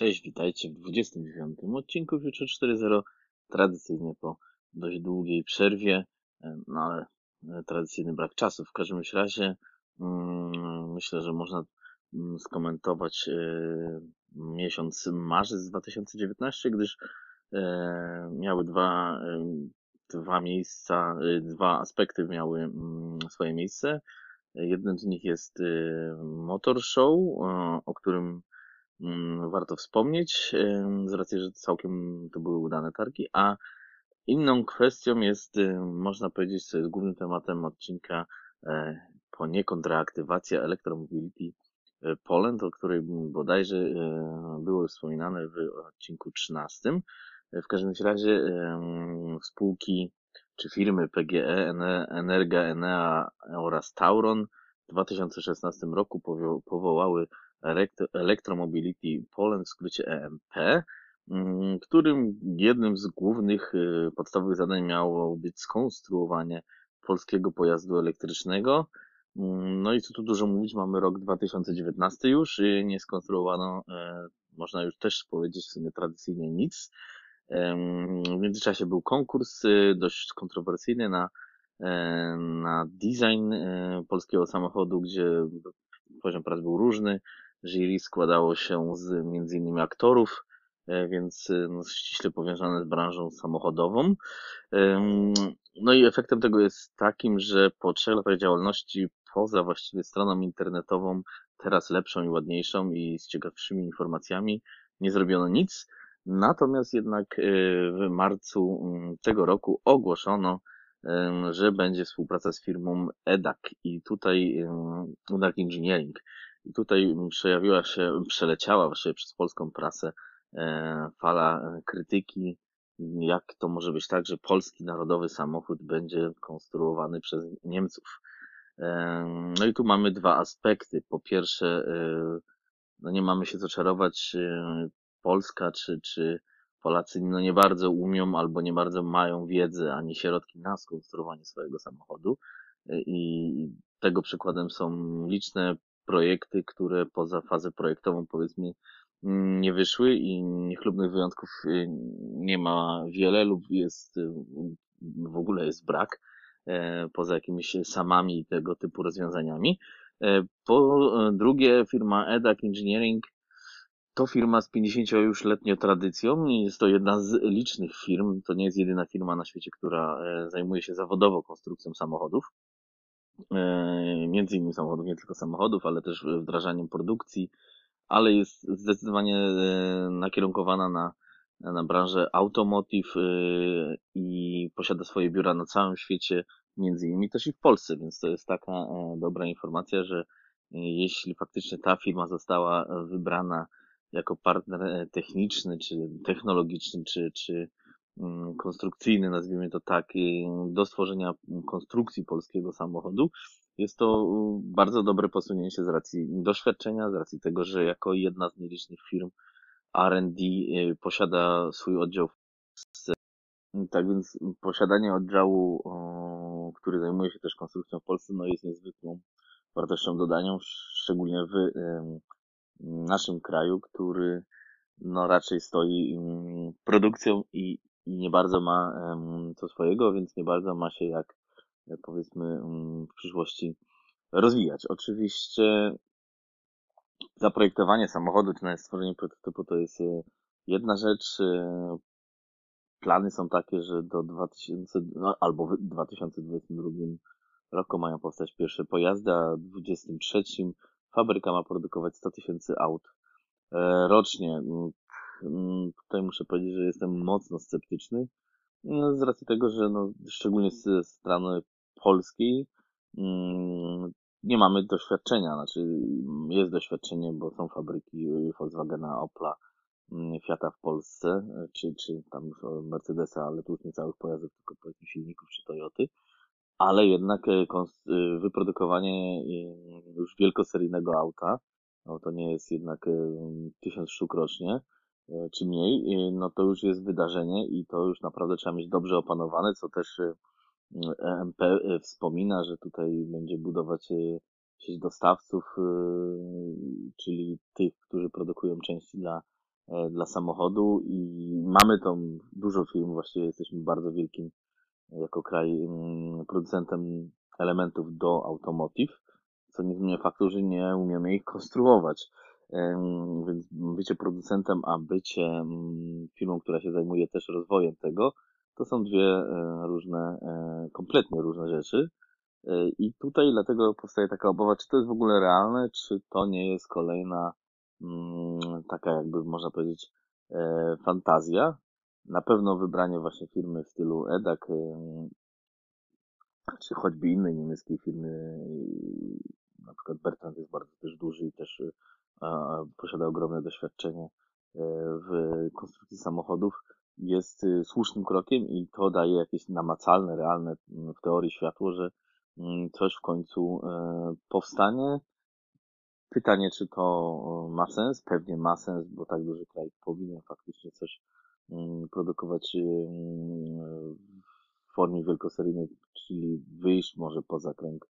Cześć, witajcie w 29 odcinku Future 4.0. Tradycyjnie po dość długiej przerwie, e, no ale e, tradycyjny brak czasu. W każdym razie mm, myślę, że można mm, skomentować e, miesiąc marzec 2019, gdyż miały dwa, dwa miejsca, dwa aspekty miały mm, swoje miejsce. Jednym z nich jest Motor Show, o którym warto wspomnieć, z racji, że całkiem to były udane targi, a inną kwestią jest, można powiedzieć, co jest głównym tematem odcinka e, poniekąd reaktywacja Electromobility e, Poland, o której bodajże e, było wspominane w odcinku 13. W każdym razie spółki czy firmy PGE, Energa, Enea oraz Tauron w 2016 roku powołały Electromobility Poland, w skrócie EMP, mm, którym jednym z głównych y, podstawowych zadań miało być skonstruowanie polskiego pojazdu elektrycznego. Mm, no i co tu dużo mówić, mamy rok 2019 już, nie skonstruowano, e, można już też powiedzieć w sumie tradycyjnie nic. W międzyczasie był konkurs y, dość kontrowersyjny na, e, na design e, polskiego samochodu, gdzie poziom prac był różny. Jury składało się z między innymi aktorów, e, więc e, no, ściśle powiązane z branżą samochodową. No i efektem tego jest takim, że po trzech latach działalności, poza właściwie stroną internetową, teraz lepszą i ładniejszą i z ciekawszymi informacjami, nie zrobiono nic. Natomiast jednak e, w marcu mm, tego roku ogłoszono, że będzie współpraca z firmą EDAC i tutaj EDAC Engineering. I tutaj przejawiła się, przeleciała właściwie przez polską prasę e, fala krytyki, jak to może być tak, że polski narodowy samochód będzie konstruowany przez Niemców. E, no i tu mamy dwa aspekty. Po pierwsze, e, no nie mamy się co czarować, Polska czy, czy Polacy no nie bardzo umią albo nie bardzo mają wiedzy ani środki na skonstruowanie swojego samochodu. I tego przykładem są liczne projekty, które poza fazę projektową powiedzmy nie wyszły i niechlubnych wyjątków y, nie ma wiele lub jest y, w ogóle jest brak e, poza jakimiś samami tego typu rozwiązaniami. E, po drugie firma EDAC Engineering to firma z 50 już letnią tradycją i jest to jedna z licznych firm, to nie jest jedyna firma na świecie, która e, zajmuje się zawodowo konstrukcją samochodów. E, między innymi samochodów, nie tylko samochodów, ale też wdrażaniem produkcji, ale jest zdecydowanie e, nakierunkowana na, na branżę automotive e, i posiada swoje biura na całym świecie, między innymi też i w Polsce, więc to jest taka dobra informacja, że jeśli faktycznie ta firma została wybrana jako partner techniczny, czy technologiczny, czy, czy konstrukcyjny, nazwijmy to tak, do stworzenia konstrukcji polskiego samochodu. Jest to bardzo dobre posunięcie z racji doświadczenia, z racji tego, że jako jedna z nielicznych firm R&D y, posiada swój oddział. Tak więc posiadanie oddziału, który zajmuje się też konstrukcją w Polsce, no jest niezwykłą wartością dodanią, szczególnie w naszym kraju, który no raczej stoi produkcją i i nie bardzo ma to swojego, więc nie bardzo ma się jak e, powiedzmy w przyszłości rozwijać. Oczywiście zaprojektowanie samochodu, czy nawet stworzenie prototypu to jest e, jedna rzecz. E, plany są takie, że do 2000, no, albo w 2022 roku mają powstać pierwsze pojazdy, a w 2023 fabryka ma produkować 100 tysięcy aut rocznie. Mm, tutaj muszę powiedzieć, że jestem mocno sceptyczny no, z racji tego, że no, szczególnie z strony polskiej mm, nie mamy doświadczenia, znaczy jest doświadczenie, bo są fabryki Volkswagena, Opla, mm, Fiata w Polsce, czy, czy tam Mercedesa, ale tu już nie całych pojazdów, tylko powiedzmy silników czy Toyoty, ale jednak e, e, wyprodukowanie e, już wielkoseryjnego auta, no to nie jest jednak tysiąc sztuk rocznie, E, czy mniej, e, no to już jest wydarzenie i to już naprawdę trzeba mieć dobrze opanowane, co też EMP e, wspomina, że tutaj będzie budować sieć dostawców, czyli tych, którzy produkują części dla dla samochodu i mamy tą dużo firm, właściwie jesteśmy bardzo wielkim jako kraj producentem elementów do automotive, co nie zmienia faktu, że nie umiemy ich konstruować. Więc bycie producentem, a bycie mm, firmą, która się zajmuje też rozwojem tego, to są dwie e, różne, e, kompletnie różne rzeczy. E, I tutaj dlatego powstaje taka obawa, czy to jest w ogóle realne, czy to nie jest kolejna mm, taka jakby można powiedzieć fantazja. Na pewno wybranie właśnie firmy w stylu EDAC, czy choćby innej niemieckiej firmy, na przykład Bertrand jest bardzo też duży i też posiada ogromne doświadczenie w konstrukcji samochodów, jest y, słusznym krokiem i to daje jakieś namacalne, realne mm, w teorii światło, że mm, coś w końcu e, powstanie. Pytanie, czy to ma sens? Pewnie ma sens, bo tak duży kraj powinien faktycznie coś mm, produkować w formie wielkoseryjnej, czyli wyjść może poza kręg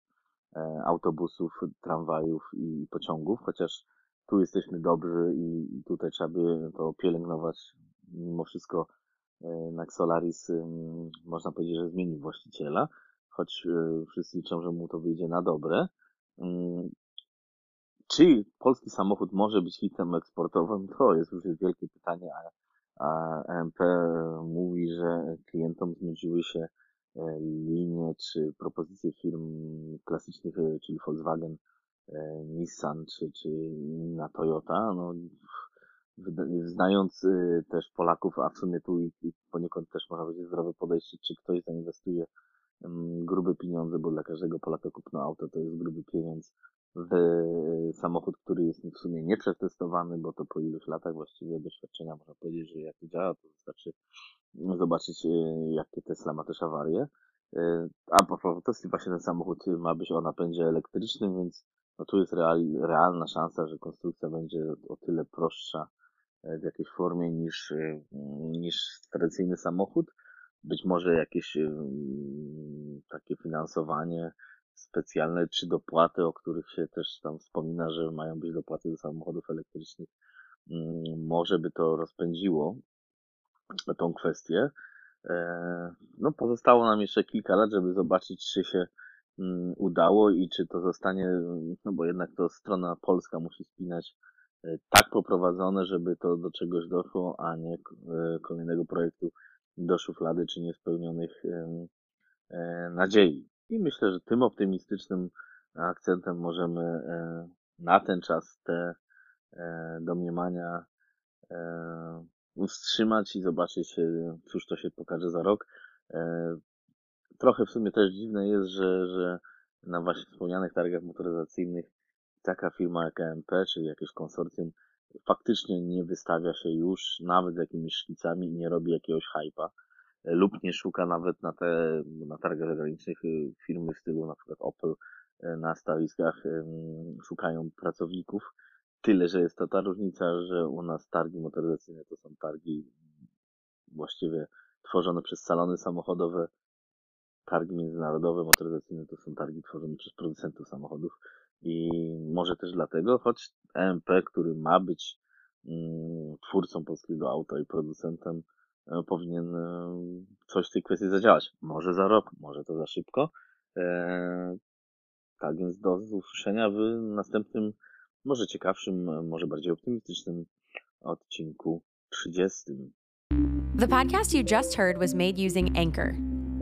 e, autobusów, tramwajów i pociągów, chociaż tu jesteśmy dobrzy i tutaj trzeba by to pielęgnować. Mimo wszystko e, Naxolaris można powiedzieć, że zmienił właściciela, choć e, wszyscy liczą, że mu to wyjdzie na dobre. Czy polski samochód może być hitem eksportowym? To jest już wielkie pytanie, a, a EMP mówi, że klientom znudziły się e, linie czy propozycje firm klasycznych, czyli Volkswagen, E, Nissan czy, czy inna Toyota, no, znając y, też Polaków, a w sumie tu poniekąd też można powiedzieć zdrowe podejście, czy ktoś zainwestuje grube pieniądze, bo dla każdego Polaka kupno auto to jest gruby pieniądz w y, samochód, który jest w sumie nieprzetestowany, bo to po iluś latach właściwie doświadczenia można powiedzieć, że jak to działa, to wystarczy zobaczyć, y, jakie Tesla ma też awarie. A po prostu właśnie ten samochód ma być o napędzie elektrycznym, więc no tu jest real, realna szansa, że konstrukcja będzie o tyle prostsza e, w jakiejś formie niż, e, niż tradycyjny samochód. Być może jakieś e, takie finansowanie specjalne, czy dopłaty, o których się też tam wspomina, że mają być dopłaty do samochodów elektrycznych, może by to rozpędziło tą kwestię. No, pozostało nam jeszcze kilka lat, żeby zobaczyć, czy się Mm, udało i czy to zostanie, no bo jednak to strona polska musi spinać e, tak poprowadzone, żeby to do czegoś doszło, a nie e, kolejnego projektu do szuflady czy niespełnionych e, nadziei. I myślę, że tym optymistycznym akcentem możemy na ten czas te domniemania wstrzymać i zobaczyć, cóż to się pokaże za rok trochę w sumie też dziwne jest, że, że na właśnie wspomnianych targach motoryzacyjnych taka firma jak EMP, czy jakieś konsorcjum, faktycznie nie wystawia się już nawet z jakimiś szkicami i nie robi jakiegoś hypa lub nie szuka nawet na te, na targach zagranicznych y, firmy w stylu na przykład Opel y, na stawiskach szukają pracowników. Tyle, że jest to ta różnica, że u nas targi motoryzacyjne to są targi właściwie tworzone przez salony samochodowe, targi międzynarodowe, motoryzacyjne to są targi tworzone przez producentów samochodów i może też dlatego, choć EMP, który ma być mm, twórcą polskiego auta i producentem, e, powinien e, coś w tej kwestii zadziałać. Może za rok, może to za szybko. E, tak więc do usłyszenia w następnym, może ciekawszym, może bardziej optymistycznym odcinku 30. The podcast you just heard was made using Anchor.